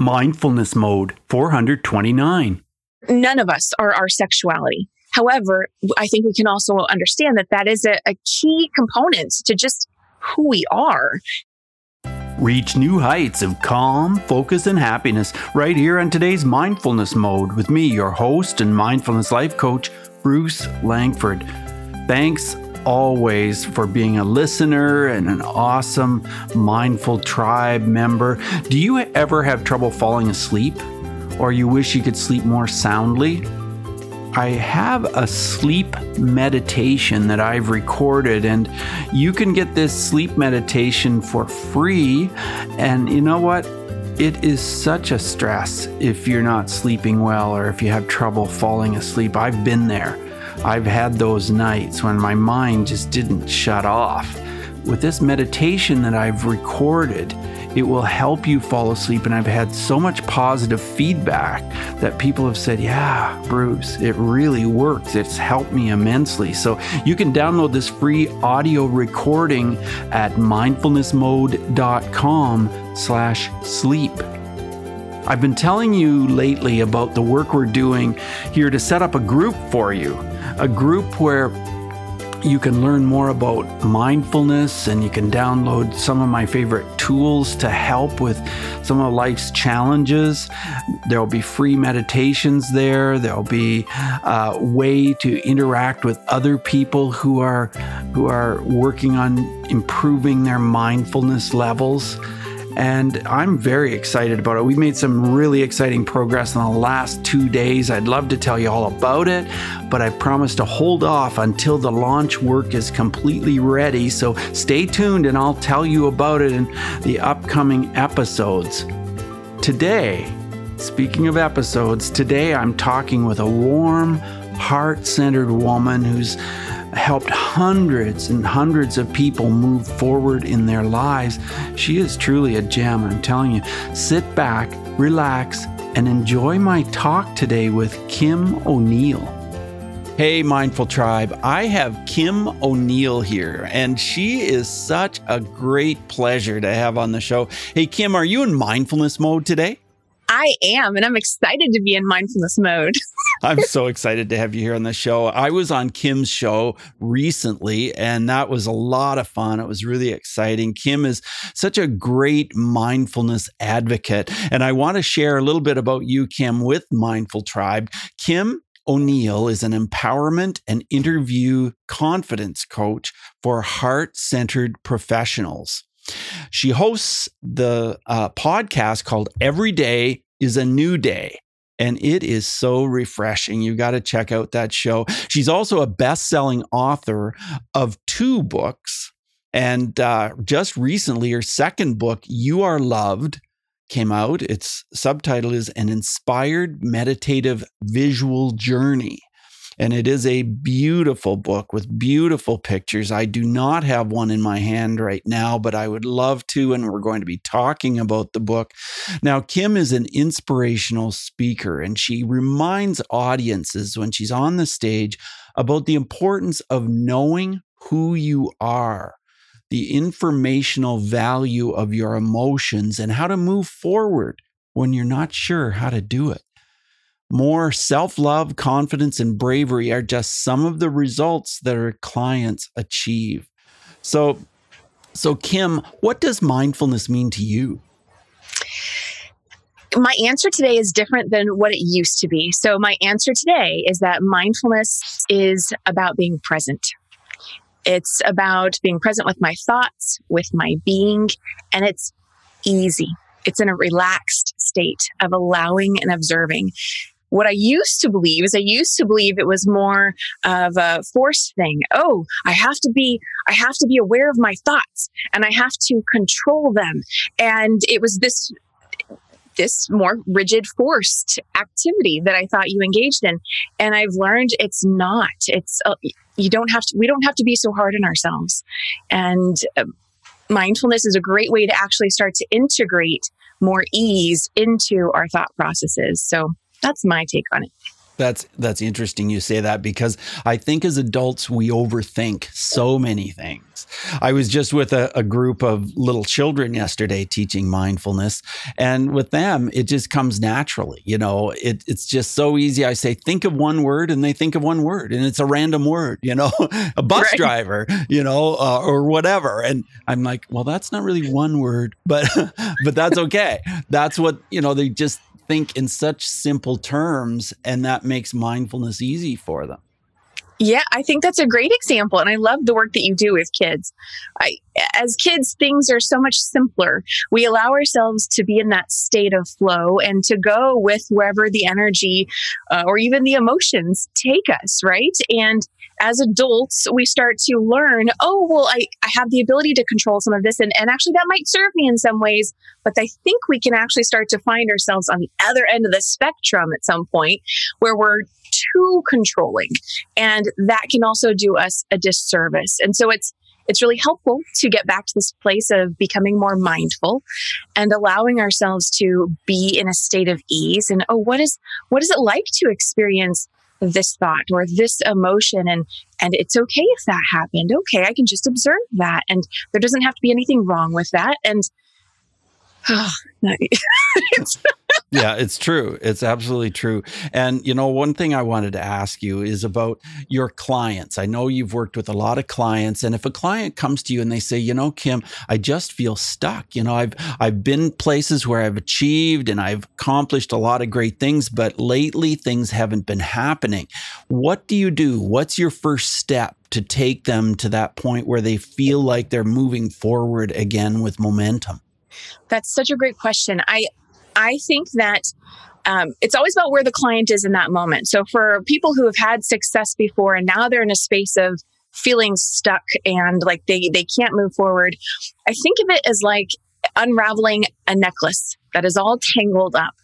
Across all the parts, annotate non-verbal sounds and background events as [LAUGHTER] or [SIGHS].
Mindfulness Mode 429. None of us are our sexuality. However, I think we can also understand that that is a, a key component to just who we are. Reach new heights of calm, focus, and happiness right here on today's Mindfulness Mode with me, your host and mindfulness life coach, Bruce Langford. Thanks always for being a listener and an awesome mindful tribe member. Do you ever have trouble falling asleep? Or you wish you could sleep more soundly? I have a sleep meditation that I've recorded, and you can get this sleep meditation for free. And you know what? It is such a stress if you're not sleeping well or if you have trouble falling asleep. I've been there. I've had those nights when my mind just didn't shut off. With this meditation that I've recorded, it will help you fall asleep. And I've had so much positive feedback that people have said, Yeah, Bruce, it really works. It's helped me immensely. So you can download this free audio recording at mindfulnessmode.com slash sleep. I've been telling you lately about the work we're doing here to set up a group for you, a group where you can learn more about mindfulness and you can download some of my favorite tools to help with some of life's challenges. There'll be free meditations there. There'll be a way to interact with other people who are who are working on improving their mindfulness levels and I'm very excited about it. We've made some really exciting progress in the last two days. I'd love to tell you all about it, but I promise to hold off until the launch work is completely ready. So stay tuned and I'll tell you about it in the upcoming episodes. Today, speaking of episodes, today I'm talking with a warm, heart centered woman who's helped hundreds and hundreds of people move forward in their lives. She is truly a gem, I'm telling you. Sit back, relax, and enjoy my talk today with Kim O'Neill. Hey, Mindful Tribe, I have Kim O'Neill here, and she is such a great pleasure to have on the show. Hey, Kim, are you in mindfulness mode today? I am, and I'm excited to be in mindfulness mode. [LAUGHS] I'm so excited to have you here on the show. I was on Kim's show recently, and that was a lot of fun. It was really exciting. Kim is such a great mindfulness advocate. And I want to share a little bit about you, Kim, with Mindful Tribe. Kim O'Neill is an empowerment and interview confidence coach for heart centered professionals. She hosts the uh, podcast called Every Day is a New Day. And it is so refreshing. You got to check out that show. She's also a best selling author of two books. And uh, just recently, her second book, You Are Loved, came out. Its subtitle is An Inspired Meditative Visual Journey. And it is a beautiful book with beautiful pictures. I do not have one in my hand right now, but I would love to. And we're going to be talking about the book. Now, Kim is an inspirational speaker, and she reminds audiences when she's on the stage about the importance of knowing who you are the informational value of your emotions and how to move forward when you're not sure how to do it. More self love, confidence, and bravery are just some of the results that our clients achieve. So, so Kim, what does mindfulness mean to you? My answer today is different than what it used to be. So, my answer today is that mindfulness is about being present. It's about being present with my thoughts, with my being, and it's easy. It's in a relaxed state of allowing and observing what I used to believe is I used to believe it was more of a forced thing. Oh, I have to be, I have to be aware of my thoughts and I have to control them. And it was this, this more rigid, forced activity that I thought you engaged in. And I've learned it's not, it's, uh, you don't have to, we don't have to be so hard on ourselves. And uh, mindfulness is a great way to actually start to integrate more ease into our thought processes. So that's my take on it. That's that's interesting you say that because I think as adults we overthink so many things. I was just with a, a, group of little children yesterday teaching mindfulness, and with them it just comes naturally. You know, it, it's just so easy. I say think of one word, and they think of one word, and it's a random word. You know, [LAUGHS] a bus right. driver. You know, uh, or whatever, and I'm like, well, that's not really one word, but [LAUGHS] but that's okay. That's what you know. They just think in such simple terms, and that makes mindfulness easy for them. Yeah, I think that's a great example. And I love the work that you do with kids. I, as kids, things are so much simpler. We allow ourselves to be in that state of flow and to go with wherever the energy uh, or even the emotions take us, right? And as adults, we start to learn, oh, well, I, I have the ability to control some of this. And, and actually, that might serve me in some ways. But I think we can actually start to find ourselves on the other end of the spectrum at some point where we're too controlling. And that can also do us a disservice. And so it's, it's really helpful to get back to this place of becoming more mindful and allowing ourselves to be in a state of ease. And oh what is what is it like to experience this thought or this emotion? And and it's okay if that happened. Okay i can just observe that. And there doesn't have to be anything wrong with that. And oh, [LAUGHS] yeah, it's true. It's absolutely true. And, you know, one thing I wanted to ask you is about your clients. I know you've worked with a lot of clients. And if a client comes to you and they say, you know, Kim, I just feel stuck. You know, I've, I've been places where I've achieved and I've accomplished a lot of great things, but lately things haven't been happening. What do you do? What's your first step? To take them to that point where they feel like they're moving forward again with momentum? That's such a great question. I I think that um, it's always about where the client is in that moment. So for people who have had success before and now they're in a space of feeling stuck and like they they can't move forward, I think of it as like unraveling a necklace that is all tangled up.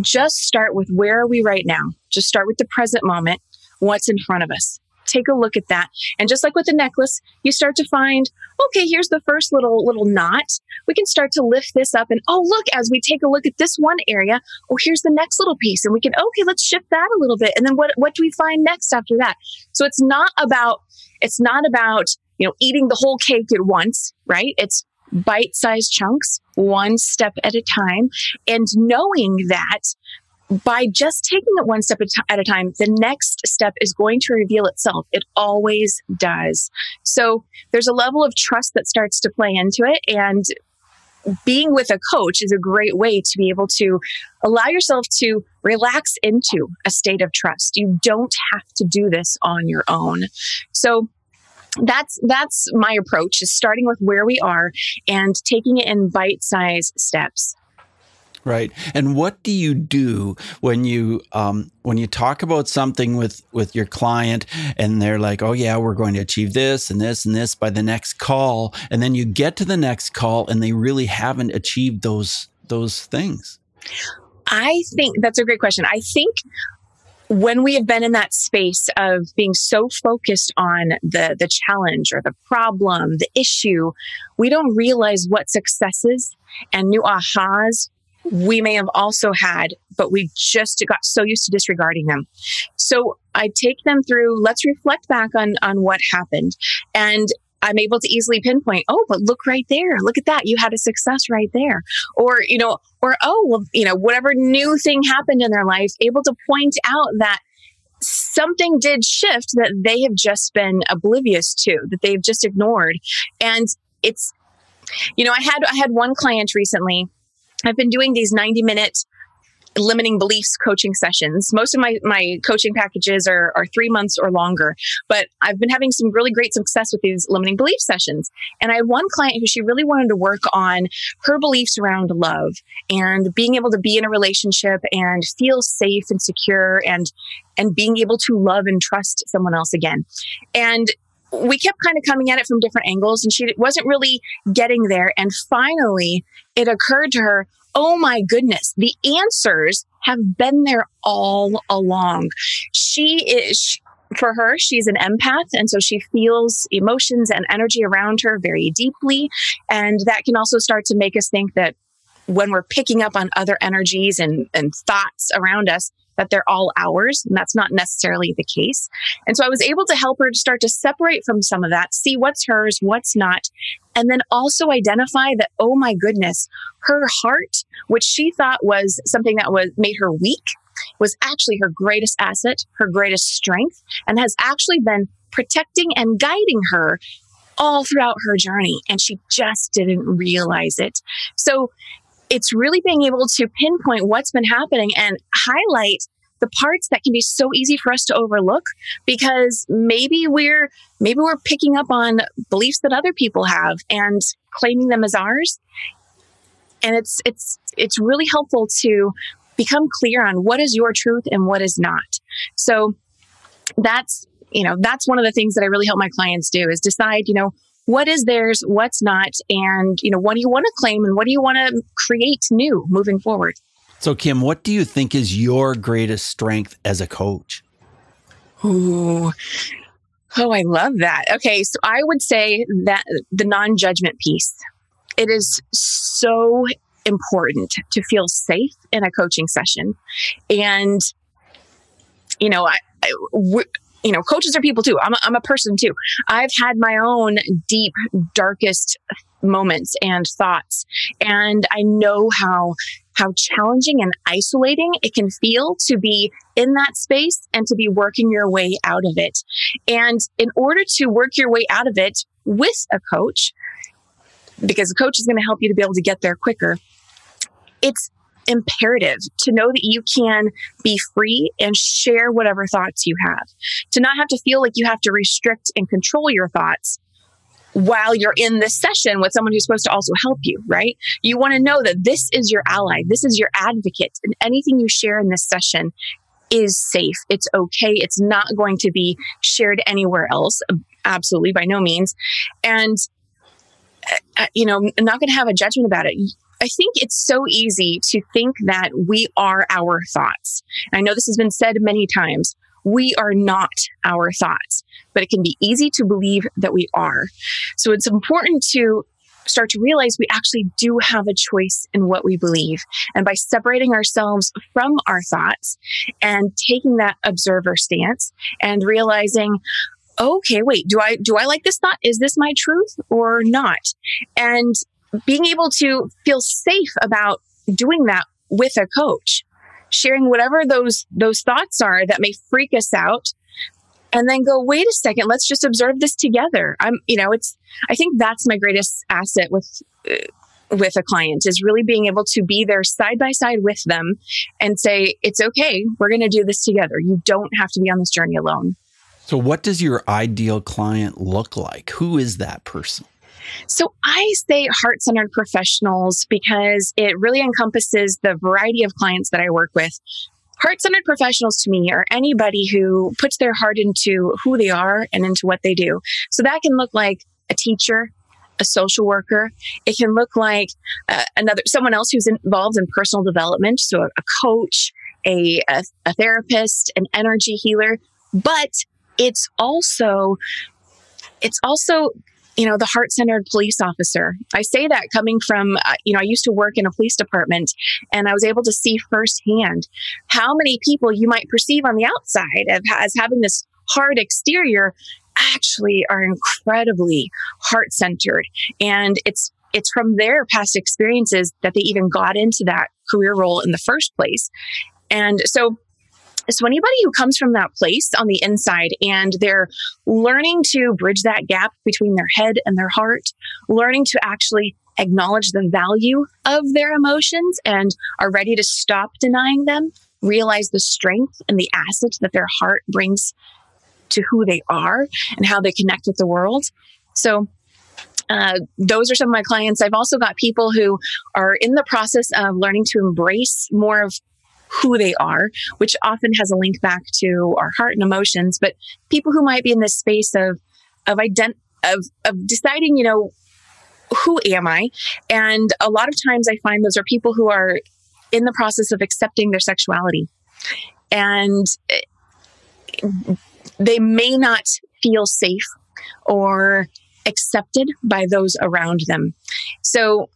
Just start with where are we right now? Just start with the present moment. What's in front of us? Take a look at that. And just like with the necklace, you start to find, okay, here's the first little little knot. We can start to lift this up and oh look, as we take a look at this one area, oh here's the next little piece. And we can, okay, let's shift that a little bit. And then what what do we find next after that? So it's not about it's not about, you know, eating the whole cake at once, right? It's bite-sized chunks, one step at a time, and knowing that by just taking it one step at a time, the next step is going to reveal itself. It always does. So there's a level of trust that starts to play into it. And being with a coach is a great way to be able to allow yourself to relax into a state of trust. You don't have to do this on your own. So that's that's my approach is starting with where we are and taking it in bite-sized steps. Right. And what do you do when you um, when you talk about something with with your client and they're like, "Oh yeah, we're going to achieve this and this and this by the next call," and then you get to the next call and they really haven't achieved those those things? I think that's a great question. I think when we have been in that space of being so focused on the the challenge or the problem, the issue, we don't realize what successes and new ahas we may have also had, but we just got so used to disregarding them. So I take them through, let's reflect back on, on what happened. And I'm able to easily pinpoint, oh, but look right there. Look at that. You had a success right there. Or, you know, or, oh, well, you know, whatever new thing happened in their life, able to point out that something did shift that they have just been oblivious to, that they've just ignored. And it's, you know, I had, I had one client recently I've been doing these 90 minute limiting beliefs coaching sessions. Most of my, my coaching packages are, are three months or longer, but I've been having some really great success with these limiting belief sessions. And I had one client who she really wanted to work on her beliefs around love and being able to be in a relationship and feel safe and secure and, and being able to love and trust someone else again. And we kept kind of coming at it from different angles and she wasn't really getting there. And finally, it occurred to her, oh my goodness, the answers have been there all along. She is, for her, she's an empath. And so she feels emotions and energy around her very deeply. And that can also start to make us think that when we're picking up on other energies and, and thoughts around us, that they're all ours. And that's not necessarily the case. And so I was able to help her to start to separate from some of that, see what's hers, what's not. And then also identify that, oh my goodness, her heart, which she thought was something that was made her weak, was actually her greatest asset, her greatest strength, and has actually been protecting and guiding her all throughout her journey. And she just didn't realize it. So it's really being able to pinpoint what's been happening and highlight the parts that can be so easy for us to overlook because maybe we're maybe we're picking up on beliefs that other people have and claiming them as ours. And it's it's it's really helpful to become clear on what is your truth and what is not. So that's you know that's one of the things that i really help my clients do is decide you know what is theirs, what's not, and you know, what do you want to claim and what do you want to create new moving forward? So, Kim, what do you think is your greatest strength as a coach? Ooh. Oh, I love that. Okay, so I would say that the non judgment piece. It is so important to feel safe in a coaching session. And, you know, I, I you know, coaches are people too. I'm a, I'm a person too. I've had my own deep, darkest moments and thoughts. And I know how how challenging and isolating it can feel to be in that space and to be working your way out of it. And in order to work your way out of it with a coach, because a coach is going to help you to be able to get there quicker, it's imperative to know that you can be free and share whatever thoughts you have, to not have to feel like you have to restrict and control your thoughts while you're in this session with someone who's supposed to also help you, right? You want to know that this is your ally, this is your advocate, and anything you share in this session is safe. It's okay. It's not going to be shared anywhere else. Absolutely, by no means. And, uh, you know, I'm not going to have a judgment about it. I think it's so easy to think that we are our thoughts. I know this has been said many times. We are not our thoughts, but it can be easy to believe that we are. So it's important to start to realize we actually do have a choice in what we believe. And by separating ourselves from our thoughts and taking that observer stance and realizing, okay, wait, do I, do I like this thought? Is this my truth or not? And being able to feel safe about doing that with a coach, sharing whatever those those thoughts are that may freak us out and then go wait a second let's just observe this together. I'm you know it's i think that's my greatest asset with uh, with a client is really being able to be there side by side with them and say it's okay we're going to do this together. You don't have to be on this journey alone. So what does your ideal client look like? Who is that person so I say heart centered professionals because it really encompasses the variety of clients that I work with. Heart centered professionals to me are anybody who puts their heart into who they are and into what they do. So that can look like a teacher, a social worker. It can look like uh, another someone else who's involved in personal development, so a, a coach, a, a, a therapist, an energy healer. But it's also it's also you know, the heart centered police officer. I say that coming from, uh, you know, I used to work in a police department and I was able to see firsthand how many people you might perceive on the outside of, as having this hard exterior actually are incredibly heart centered. And it's, it's from their past experiences that they even got into that career role in the first place. And so so anybody who comes from that place on the inside and they're learning to bridge that gap between their head and their heart, learning to actually acknowledge the value of their emotions and are ready to stop denying them, realize the strength and the asset that their heart brings to who they are and how they connect with the world. So uh, those are some of my clients. I've also got people who are in the process of learning to embrace more of who they are, which often has a link back to our heart and emotions. But people who might be in this space of of ident- of of deciding, you know, who am I? And a lot of times I find those are people who are in the process of accepting their sexuality. And eh, they may not feel safe or accepted by those around them. So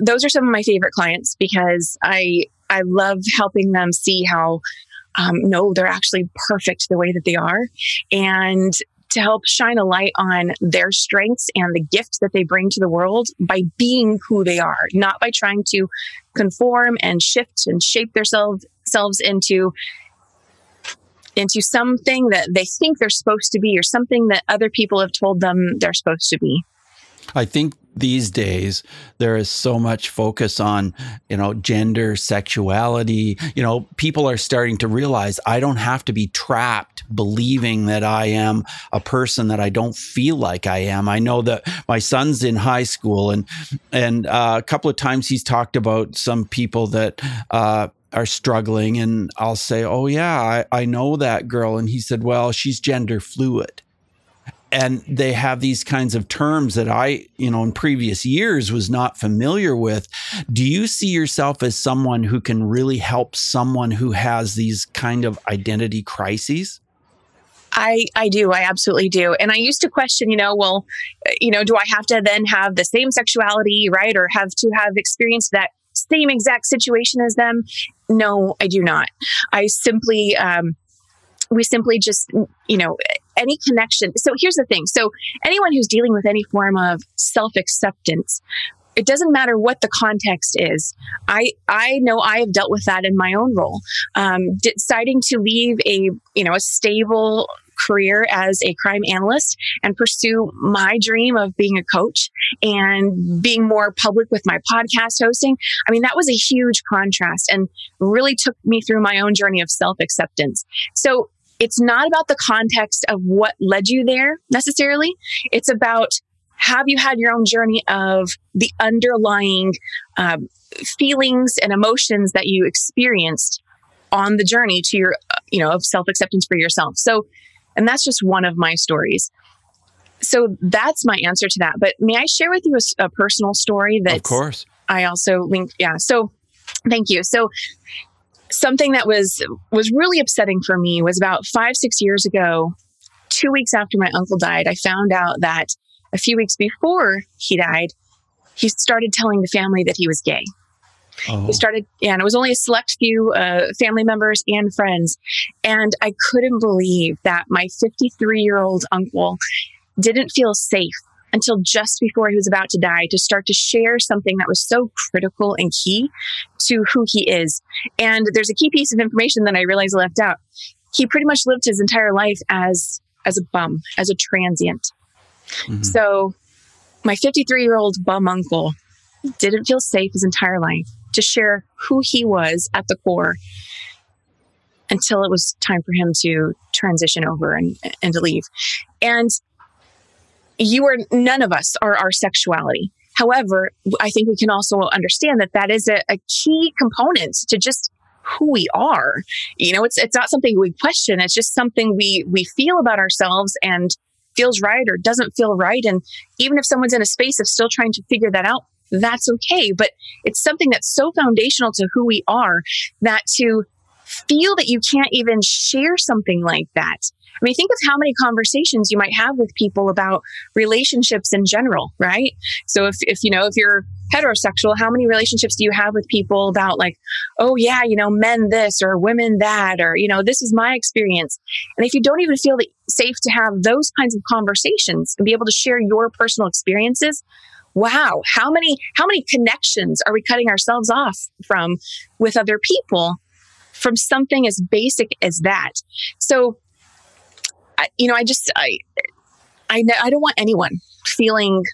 those are some of my favorite clients because I I love helping them see how um, no, they're actually perfect the way that they are. And to help shine a light on their strengths and the gift that they bring to the world by being who they are, not by trying to conform and shift and shape themselves into into something that they think they're supposed to be or something that other people have told them they're supposed to be. I think these days there is so much focus on you know gender sexuality you know people are starting to realize i don't have to be trapped believing that i am a person that i don't feel like i am i know that my son's in high school and and uh, a couple of times he's talked about some people that uh, are struggling and I'll say, "Oh yeah, I, I know that girl." And he said, "Well, she's gender fluid." And they have these kinds of terms that I, you know, in previous years was not familiar with. Do you see yourself as someone who can really help someone who has these kind of identity crises? I, I do. I absolutely do. And I used to question, you know, well, you know, do I have to then have the same sexuality, right? Or have to have experienced that same exact situation as them? No, I do not. I simply, um, we simply just, you know, any connection. So here's the thing. So anyone who's dealing with any form of self acceptance, it doesn't matter what the context is. I I know I have dealt with that in my own role. Um, deciding to leave a you know a stable career as a crime analyst and pursue my dream of being a coach and being more public with my podcast hosting. I mean, that was a huge contrast and really took me through my own journey of self acceptance. So it's not about the context of what led you there necessarily. It's about have you had your own journey of the underlying um, feelings and emotions that you experienced on the journey to your, you know, of self acceptance for yourself. So and that's just one of my stories. So that's my answer to that. But may I share with you a, a personal story that Of course. I also linked yeah. So thank you. So something that was was really upsetting for me was about 5 6 years ago, 2 weeks after my uncle died, I found out that a few weeks before he died, he started telling the family that he was gay. Oh. We started, and it was only a select few uh, family members and friends. And I couldn't believe that my 53 year old uncle didn't feel safe until just before he was about to die to start to share something that was so critical and key to who he is. And there's a key piece of information that I realized I left out. He pretty much lived his entire life as as a bum, as a transient. Mm-hmm. So my 53 year old bum uncle didn't feel safe his entire life to share who he was at the core until it was time for him to transition over and, and to leave. And you are, none of us are our sexuality. However, I think we can also understand that that is a, a key component to just who we are. You know, it's it's not something we question. It's just something we we feel about ourselves and feels right or doesn't feel right. And even if someone's in a space of still trying to figure that out, that's okay. But it's something that's so foundational to who we are that to feel that you can't even share something like that. I mean, think of how many conversations you might have with people about relationships in general, right? So if, if you know, if you're heterosexual, how many relationships do you have with people about like, oh yeah, you know, men this or women that, or, you know, this is my experience. And if you don't even feel safe to have those kinds of conversations and be able to share your personal experiences, wow, how many how many connections are we cutting ourselves off from with other people from something as basic as that? So, I, you know, I just I I I don't want anyone feeling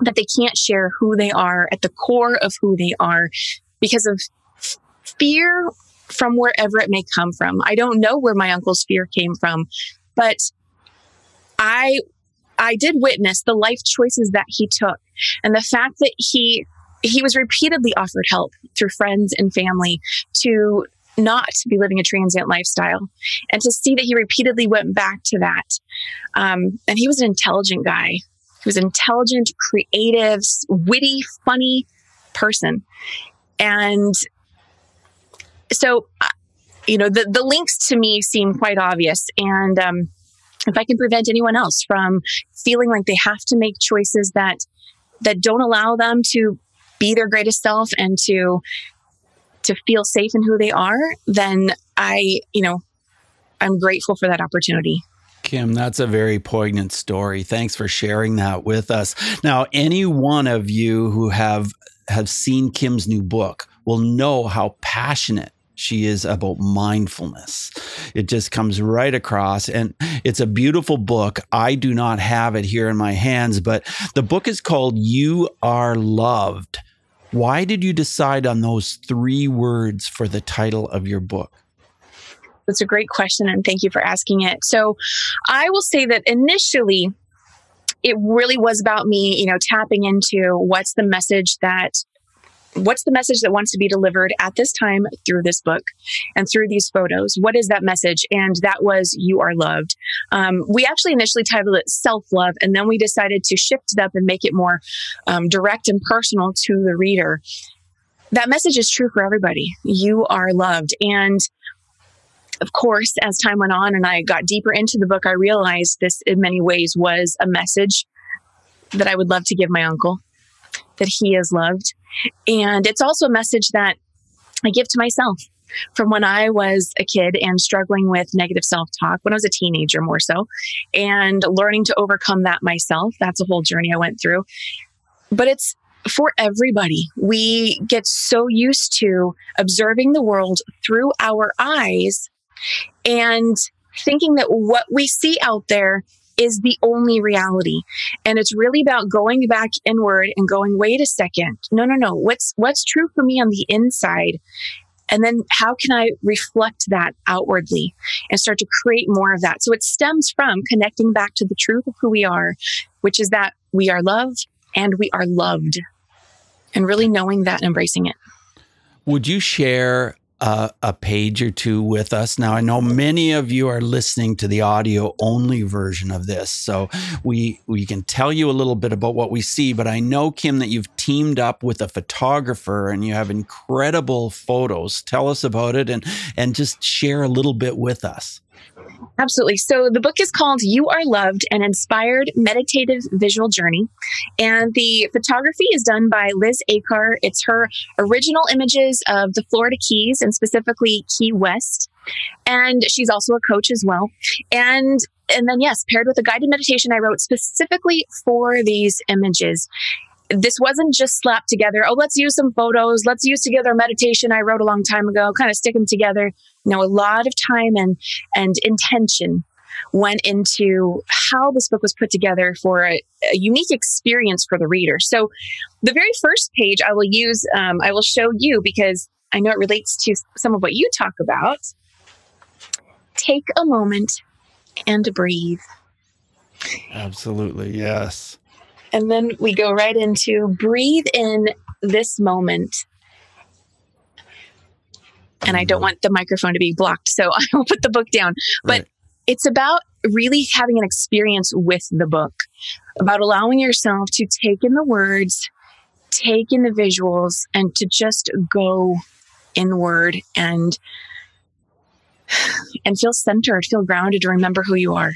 that they can't share who they are at the core of who they are because of fear from wherever it may come from. I don't know where my uncle's fear came from, but I I did witness the life choices that he took and the fact that he he was repeatedly offered help through friends and family to not to be living a transient lifestyle. And to see that he repeatedly went back to that um, and he was an intelligent guy. He was an intelligent creative witty funny person. And so uh, you know the, the links to me seem quite obvious. And um, if I can prevent anyone else from feeling like they have to make choices that that don't allow them to be their greatest self and to to feel safe in who they are, then I, you know, I'm grateful for that opportunity. Kim, that's a very poignant story. Thanks for sharing that with us. Now, any one of you who have have seen Kim's new book will know how passionate she is about mindfulness. It just comes right across. And it's a beautiful book. I do not have it here in my hands, but the book is called You Are Loved. Why did you decide on those three words for the title of your book? That's a great question, and thank you for asking it. So, I will say that initially, it really was about me, you know, tapping into what's the message that what's the message that wants to be delivered at this time through this book and through these photos? What is that message? And that was you are loved. Um, we actually initially titled it self-love and then we decided to shift it up and make it more um, direct and personal to the reader. That message is true for everybody. You are loved. And of course as time went on and i got deeper into the book i realized this in many ways was a message that i would love to give my uncle that he is loved. And it's also a message that I give to myself from when I was a kid and struggling with negative self talk, when I was a teenager more so, and learning to overcome that myself. That's a whole journey I went through. But it's for everybody. We get so used to observing the world through our eyes and thinking that what we see out there is the only reality. And it's really about going back inward and going, wait a second. No, no, no. What's, what's true for me on the inside? And then how can I reflect that outwardly and start to create more of that? So it stems from connecting back to the truth of who we are, which is that we are loved and we are loved and really knowing that and embracing it. Would you share a page or two with us. Now, I know many of you are listening to the audio only version of this, so we we can tell you a little bit about what we see. But I know Kim that you've teamed up with a photographer and you have incredible photos. Tell us about it and and just share a little bit with us. Absolutely. So the book is called You Are Loved An Inspired Meditative Visual Journey. And the photography is done by Liz Acar. It's her original images of the Florida Keys and specifically Key West. And she's also a coach as well. And and then yes, paired with a guided meditation I wrote specifically for these images this wasn't just slapped together. Oh, let's use some photos. Let's use together a meditation I wrote a long time ago, kind of stick them together. Know, a lot of time and, and intention went into how this book was put together for a, a unique experience for the reader. So the very first page I will use, um, I will show you because I know it relates to some of what you talk about. Take a moment and breathe. Absolutely. Yes. And then we go right into breathe in this moment. And I don't mm-hmm. want the microphone to be blocked, so [LAUGHS] I will put the book down. But right. it's about really having an experience with the book, about allowing yourself to take in the words, take in the visuals, and to just go inward and [SIGHS] and feel centered, feel grounded, to remember who you are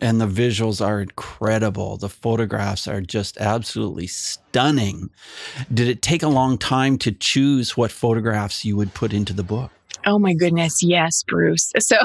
and the visuals are incredible. The photographs are just absolutely stunning. Did it take a long time to choose what photographs you would put into the book? Oh my goodness, yes, Bruce. [LAUGHS] So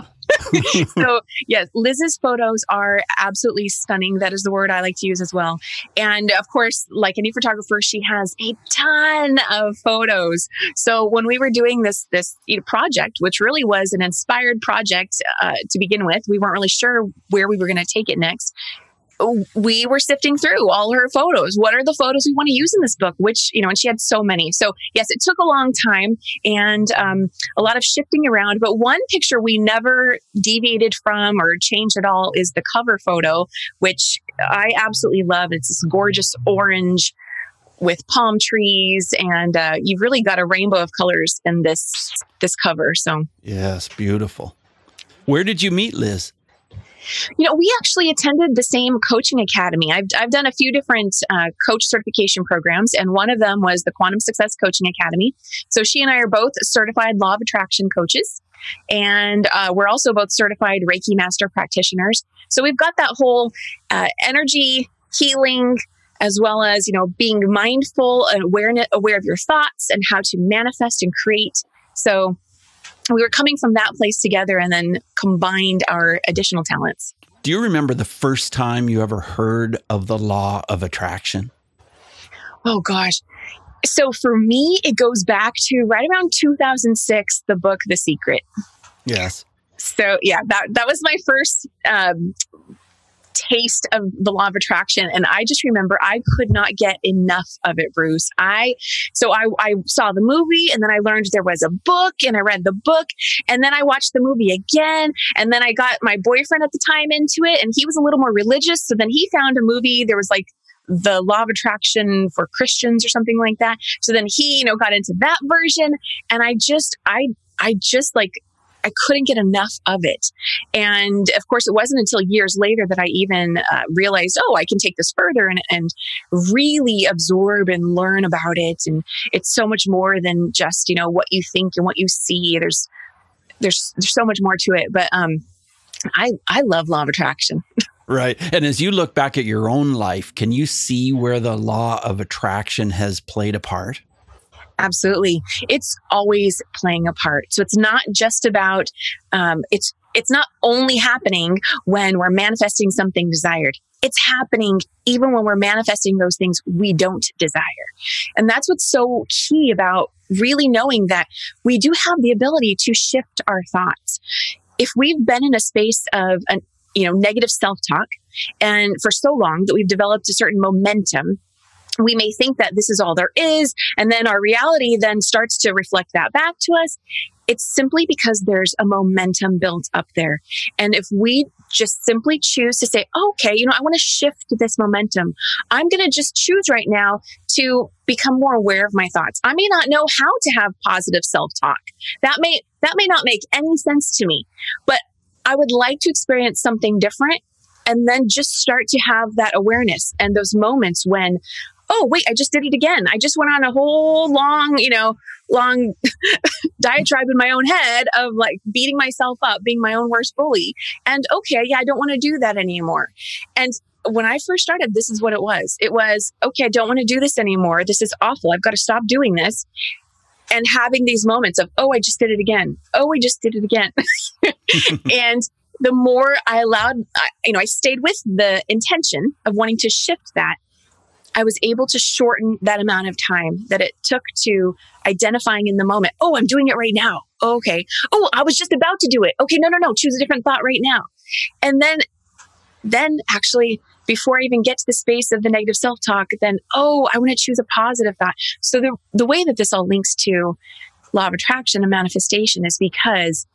so yes, Liz's photos are absolutely stunning. That is the word I like to use as well. And of course, like any photographer, she has a ton of photos. So when we were doing this this project, which really was an inspired project uh, to begin with, we weren't really sure where we were going to take it next we were sifting through all her photos. What are the photos we want to use in this book? Which, you know, and she had so many. So, yes, it took a long time and um, a lot of shifting around. But one picture we never deviated from or changed at all is the cover photo, which I absolutely love. It's this gorgeous orange with palm trees and uh, you've really got a rainbow of colors in this this cover so yes beautiful where did you meet liz you know, we actually attended the same coaching academy. I've, I've done a few different uh, coach certification programs, and one of them was the Quantum Success Coaching Academy. So she and I are both certified law of attraction coaches. And uh, we're also both certified Reiki master practitioners. So we've got that whole uh, energy healing, as well as, you know, being mindful and aware of your thoughts and how to manifest and create. So we were coming from that place together and then combined our additional talents. Do you remember the first time you ever heard of the law of attraction? Oh gosh. So for me, it goes back to right around 2006, the book The Secret. Yes. So yeah, that that was my first um, taste of the law of attraction. And i just remember i could not get enough of it bruce. I so I, I saw the movie and then i learned there was a book and i read the book and then i watched the movie again. And then i got my boyfriend at the time into it and he was a little more religious. So then he found a movie. There was like the law of attraction for Christians or something like that. So then he, you know, got into that version. And I just I I just like I couldn't get enough of it. And of course, it wasn't until years later that I even uh, realized, oh, I can take this further and, and really absorb and learn about it. And it's so much more than just, you know, what you think and what you see. There's, there's, there's so much more to it. But, um, I, I love law of attraction. [LAUGHS] Right. And as you look back at your own life, can you see where the law of attraction has played a part? Absolutely. It's always playing a part. So it's not just about, um, it's, it's not only happening when we're manifesting something desired. It's happening even when we're manifesting those things we don't desire. And that's what's so key about really knowing that we do have the ability to shift our thoughts. If we've been in a space of an, you know, negative self-talk and for so long that we've developed a certain momentum we may think that this is all there is. And then our reality then starts to reflect that back to us. It's simply because there's a momentum built up there. And if we just simply choose to say, okay, you know, I want to shift this momentum. I'm going to just choose right now to become more aware of my thoughts. I may not know how to have positive self-talk. That may, that may not make any sense to me, but I would like to experience something different and then just start to have that awareness and those moments when oh, wait, I just did it again. I just went on a whole long, you know, long [LAUGHS] diatribe in my own head of like beating myself up, being my own worst bully. And okay, yeah, I don't want to do that anymore. And when I first started, this is what it was. It was, okay, I don't want to do this anymore. This is awful. I've got to stop doing this. And having these moments of, oh, I just did it again. Oh, I just did it again. [LAUGHS] and the more I allowed, you know, I stayed with the intention of wanting to shift that I was able to shorten that amount of time that it took to identifying in the moment. Oh, I'm doing it right now. okay. Oh, I was just about to do it. Okay, no, no, no. Choose a different thought right now. And then, then actually, before I even get to the space of the negative self talk, then, oh, I want to choose a positive thought. So the, the way that this all links to law of attraction and manifestation is because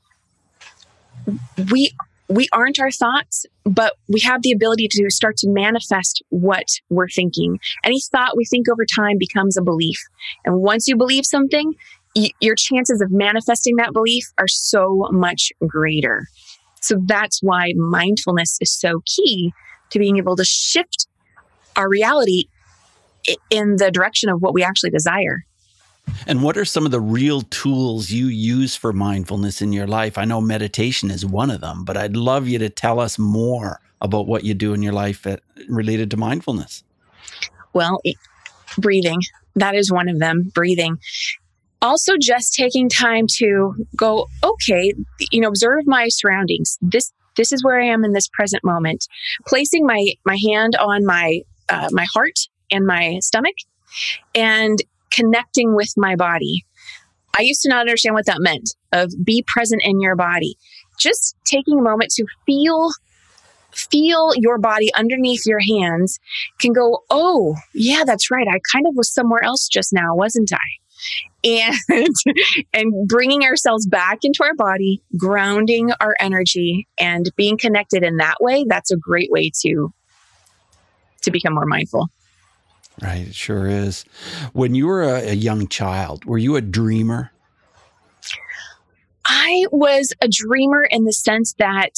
we we aren't our thoughts, but we have the ability to start to manifest what we're thinking. Any thought we think over time becomes a belief. And once you believe something, y- your chances of manifesting that belief are so much greater. So that's why mindfulness is so key to being able to shift our reality in the direction of what we actually desire. And what are some of the real tools you use for mindfulness in your life? I know meditation is one of them, but I'd love you to tell us more about what you do in your life at, related to mindfulness. Well, breathing, that is one of them, breathing. Also, just taking time to go, okay, you know, observe my surroundings. This this is where I am in this present moment. Placing my my hand on my uh, my heart and my stomach, and connecting with my body. I used to not understand what that meant of be present in your body. Just taking a moment to feel feel your body underneath your hands can go, "Oh, yeah, that's right. I kind of was somewhere else just now, wasn't I?" and [LAUGHS] and bringing ourselves back into our body grounding our energy and being connected in that way that's a great way to to become more mindful Right, it sure is. When you were a, a young child, were you a dreamer? I was a dreamer in the sense that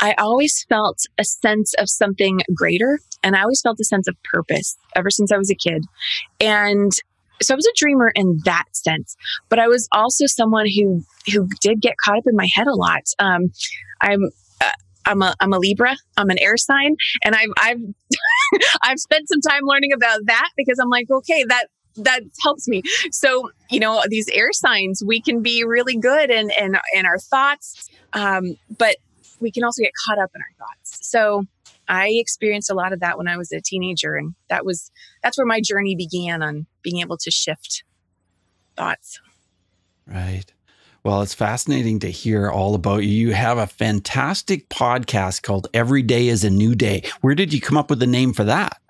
I always felt a sense of something greater and I always felt a sense of purpose ever since I was a kid. And so I was a dreamer in that sense, but I was also someone who who did get caught up in my head a lot. Um, I'm uh, I'm a I'm a Libra. I'm an air sign, and I've I've [LAUGHS] I've spent some time learning about that because I'm like, okay, that that helps me. So you know, these air signs, we can be really good in in, in our thoughts, um, but we can also get caught up in our thoughts. So I experienced a lot of that when I was a teenager, and that was that's where my journey began on being able to shift thoughts. Right. Well, it's fascinating to hear all about you. You have a fantastic podcast called Every Day is a New Day. Where did you come up with the name for that?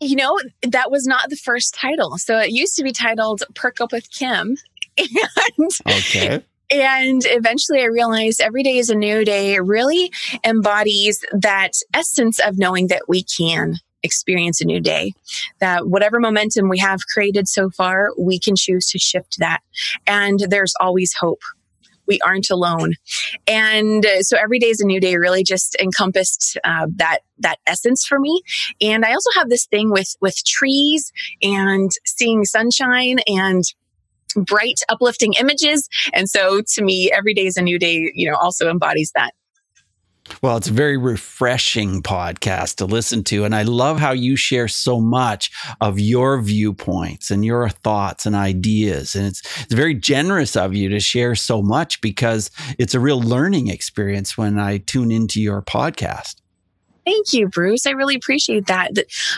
You know, that was not the first title. So it used to be titled Perk Up with Kim. [LAUGHS] And okay. And eventually I realized every day is a new day really embodies that essence of knowing that we can experience a new day. That whatever momentum we have created so far, we can choose to shift that. And there's always hope. We aren't alone. And uh, so every day is a new day really just encompassed uh, that that essence for me. And I also have this thing with with trees and seeing sunshine and bright uplifting images and so to me every day is a new day you know also embodies that well, it's a very refreshing podcast to listen to. And I love how you share so much of your viewpoints and your thoughts and ideas. And it's, it's very generous of you to share so much because it's a real learning experience when I tune into your podcast. Thank you, Bruce. I really appreciate that.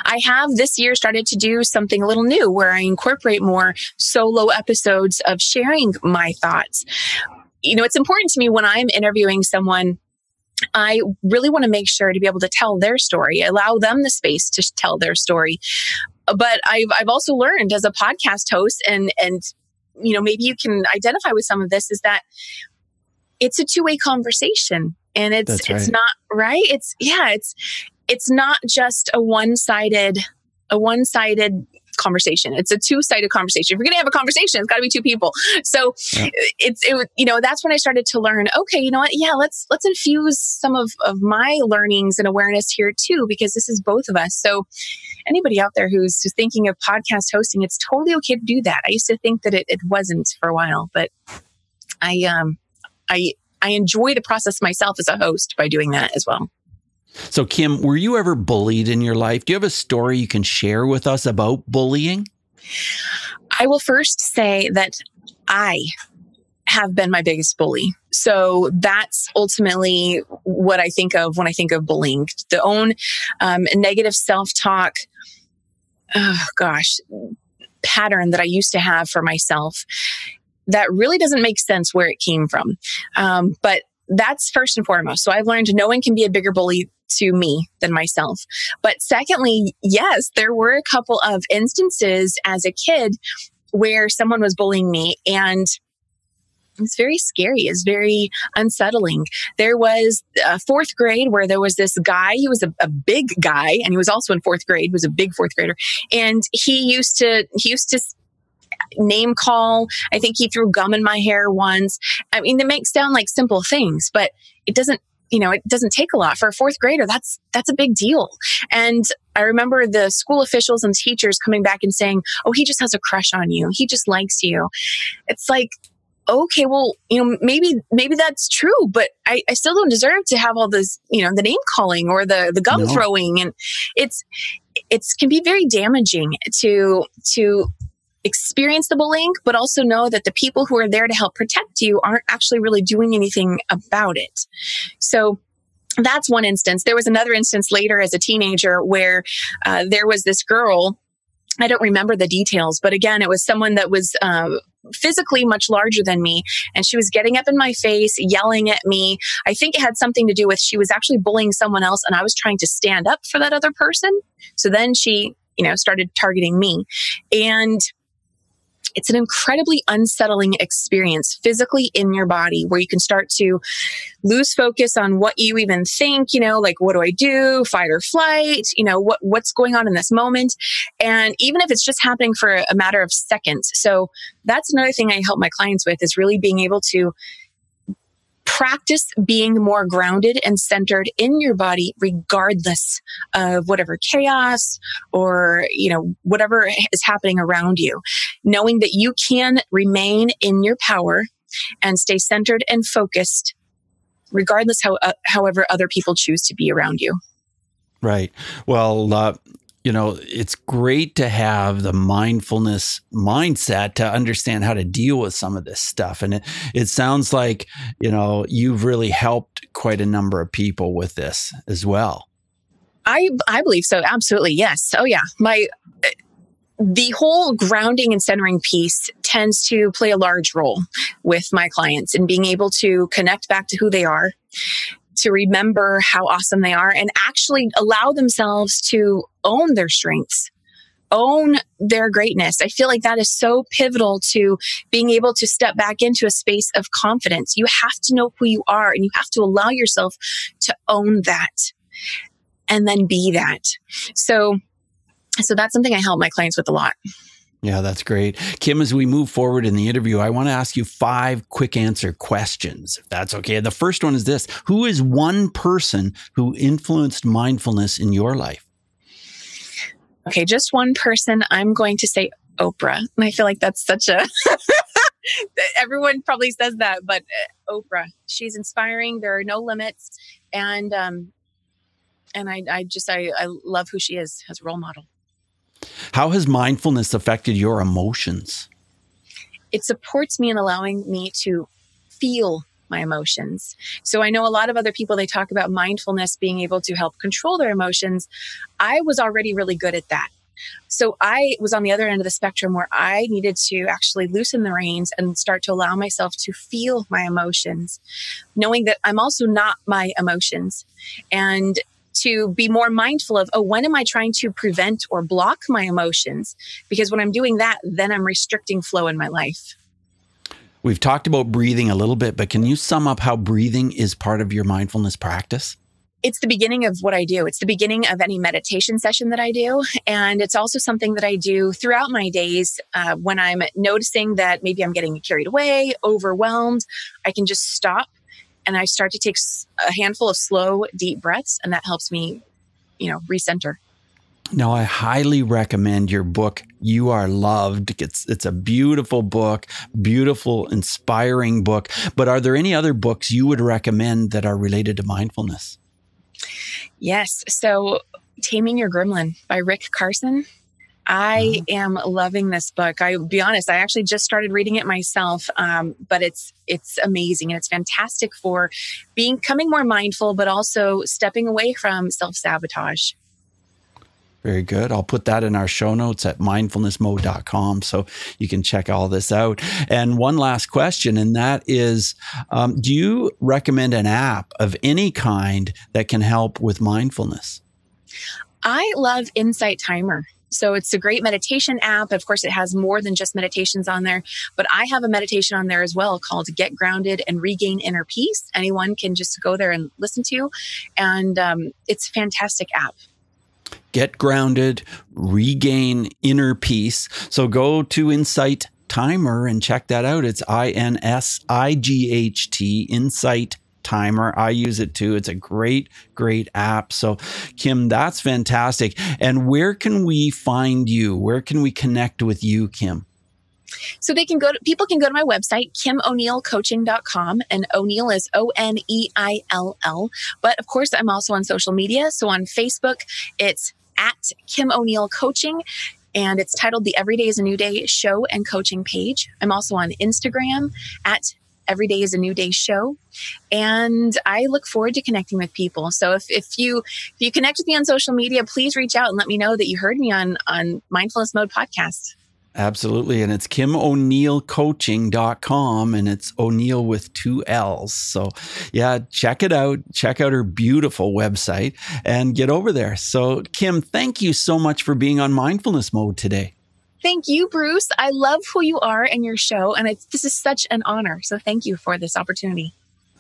I have this year started to do something a little new where I incorporate more solo episodes of sharing my thoughts. You know, it's important to me when I'm interviewing someone I really want to make sure to be able to tell their story, allow them the space to tell their story. But I've, I've also learned as a podcast host and, and, you know, maybe you can identify with some of this is that it's a two way conversation and it's, right. it's not right. It's yeah, it's, it's not just a one sided, a one sided conversation. It's a two sided conversation. If you're going to have a conversation, it's got to be two people. So yeah. it's, it, you know, that's when I started to learn, okay, you know what? Yeah, let's, let's infuse some of, of my learnings and awareness here too, because this is both of us. So anybody out there who's, who's thinking of podcast hosting, it's totally okay to do that. I used to think that it, it wasn't for a while, but I, um, I, I enjoy the process myself as a host by doing that as well. So, Kim, were you ever bullied in your life? Do you have a story you can share with us about bullying? I will first say that I have been my biggest bully. So that's ultimately what I think of when I think of bullying. The own um, negative self talk, oh gosh, pattern that I used to have for myself that really doesn't make sense where it came from. Um, but that's first and foremost. So I've learned no one can be a bigger bully to me than myself. But secondly, yes, there were a couple of instances as a kid where someone was bullying me and it's very scary. It's very unsettling. There was a fourth grade where there was this guy. He was a, a, big guy, and he was also in fourth grade. Was a big fourth grader, and he used to he used to name call. I think he threw gum in my hair once. I mean, it makes sound like simple things, but it doesn't you know, it doesn't take a lot for a fourth grader. That's, that's a big deal. And I remember the school officials and teachers coming back and saying, Oh, he just has a crush on you. He just likes you. It's like, okay, well, you know, maybe, maybe that's true, but I, I still don't deserve to have all this, you know, the name calling or the, the gum no. throwing. And it's, it's can be very damaging to, to experience the bullying, but also know that the people who are there to help protect you aren't actually really doing anything about it. So that's one instance. There was another instance later as a teenager where uh, there was this girl. I don't remember the details, but again, it was someone that was uh, physically much larger than me. And she was getting up in my face, yelling at me. I think it had something to do with she was actually bullying someone else, and I was trying to stand up for that other person. So then she, you know, started targeting me. And it's an incredibly unsettling experience physically in your body where you can start to lose focus on what you even think, you know, like what do I do? Fight or flight, you know, what what's going on in this moment? And even if it's just happening for a matter of seconds. So that's another thing I help my clients with is really being able to practice being more grounded and centered in your body regardless of whatever chaos or you know whatever is happening around you knowing that you can remain in your power and stay centered and focused regardless how uh, however other people choose to be around you. Right. Well, uh, you know, it's great to have the mindfulness mindset to understand how to deal with some of this stuff. And it, it sounds like, you know, you've really helped quite a number of people with this as well. I I believe so. Absolutely. Yes. Oh yeah. My the whole grounding and centering piece tends to play a large role with my clients in being able to connect back to who they are, to remember how awesome they are, and actually allow themselves to own their strengths, own their greatness. I feel like that is so pivotal to being able to step back into a space of confidence. You have to know who you are and you have to allow yourself to own that and then be that. So, so that's something I help my clients with a lot. Yeah, that's great. Kim, as we move forward in the interview, I want to ask you five quick answer questions, if that's okay. The first one is this Who is one person who influenced mindfulness in your life? Okay, just one person. I'm going to say Oprah. And I feel like that's such a. [LAUGHS] Everyone probably says that, but uh, Oprah, she's inspiring. There are no limits. And, um, and I, I just, I, I love who she is as a role model. How has mindfulness affected your emotions? It supports me in allowing me to feel my emotions. So I know a lot of other people, they talk about mindfulness being able to help control their emotions. I was already really good at that. So I was on the other end of the spectrum where I needed to actually loosen the reins and start to allow myself to feel my emotions, knowing that I'm also not my emotions. And to be more mindful of, oh, when am I trying to prevent or block my emotions? Because when I'm doing that, then I'm restricting flow in my life. We've talked about breathing a little bit, but can you sum up how breathing is part of your mindfulness practice? It's the beginning of what I do. It's the beginning of any meditation session that I do. And it's also something that I do throughout my days uh, when I'm noticing that maybe I'm getting carried away, overwhelmed. I can just stop and I start to take a handful of slow, deep breaths, and that helps me, you know, recenter. Now, I highly recommend your book, You Are Loved. It's, it's a beautiful book, beautiful, inspiring book. But are there any other books you would recommend that are related to mindfulness? Yes. So, Taming Your Gremlin by Rick Carson I uh-huh. am loving this book. I'll be honest, I actually just started reading it myself, um, but it's it's amazing and it's fantastic for being becoming more mindful, but also stepping away from self sabotage. Very good. I'll put that in our show notes at mindfulnessmode.com so you can check all this out. And one last question, and that is um, Do you recommend an app of any kind that can help with mindfulness? I love Insight Timer. So it's a great meditation app. Of course, it has more than just meditations on there, but I have a meditation on there as well called Get Grounded and Regain Inner Peace. Anyone can just go there and listen to. And um, it's a fantastic app. Get grounded, regain inner peace. So go to Insight Timer and check that out. It's I N S I G H T, Insight timer. I use it too. It's a great, great app. So, Kim, that's fantastic. And where can we find you? Where can we connect with you, Kim? So they can go to, people can go to my website, kimoneillcoaching.com and O'Neill is O-N-E-I-L-L. But of course, I'm also on social media. So on Facebook, it's at Kim O'Neill Coaching and it's titled the Every Day is a New Day show and coaching page. I'm also on Instagram at every day is a new day show and i look forward to connecting with people so if, if you if you connect with me on social media please reach out and let me know that you heard me on on mindfulness mode podcast Absolutely. And it's kimoneillcoaching.com and it's O'Neill with two L's. So, yeah, check it out. Check out her beautiful website and get over there. So, Kim, thank you so much for being on mindfulness mode today. Thank you, Bruce. I love who you are and your show, and this is such an honor. So thank you for this opportunity.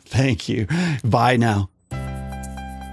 Thank you. Bye now.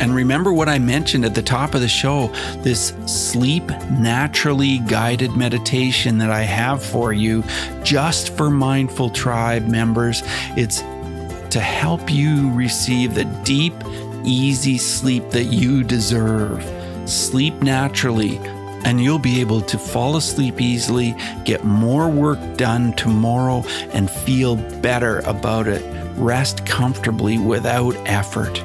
And remember what I mentioned at the top of the show this sleep naturally guided meditation that I have for you just for Mindful Tribe members. It's to help you receive the deep, easy sleep that you deserve. Sleep naturally, and you'll be able to fall asleep easily, get more work done tomorrow, and feel better about it. Rest comfortably without effort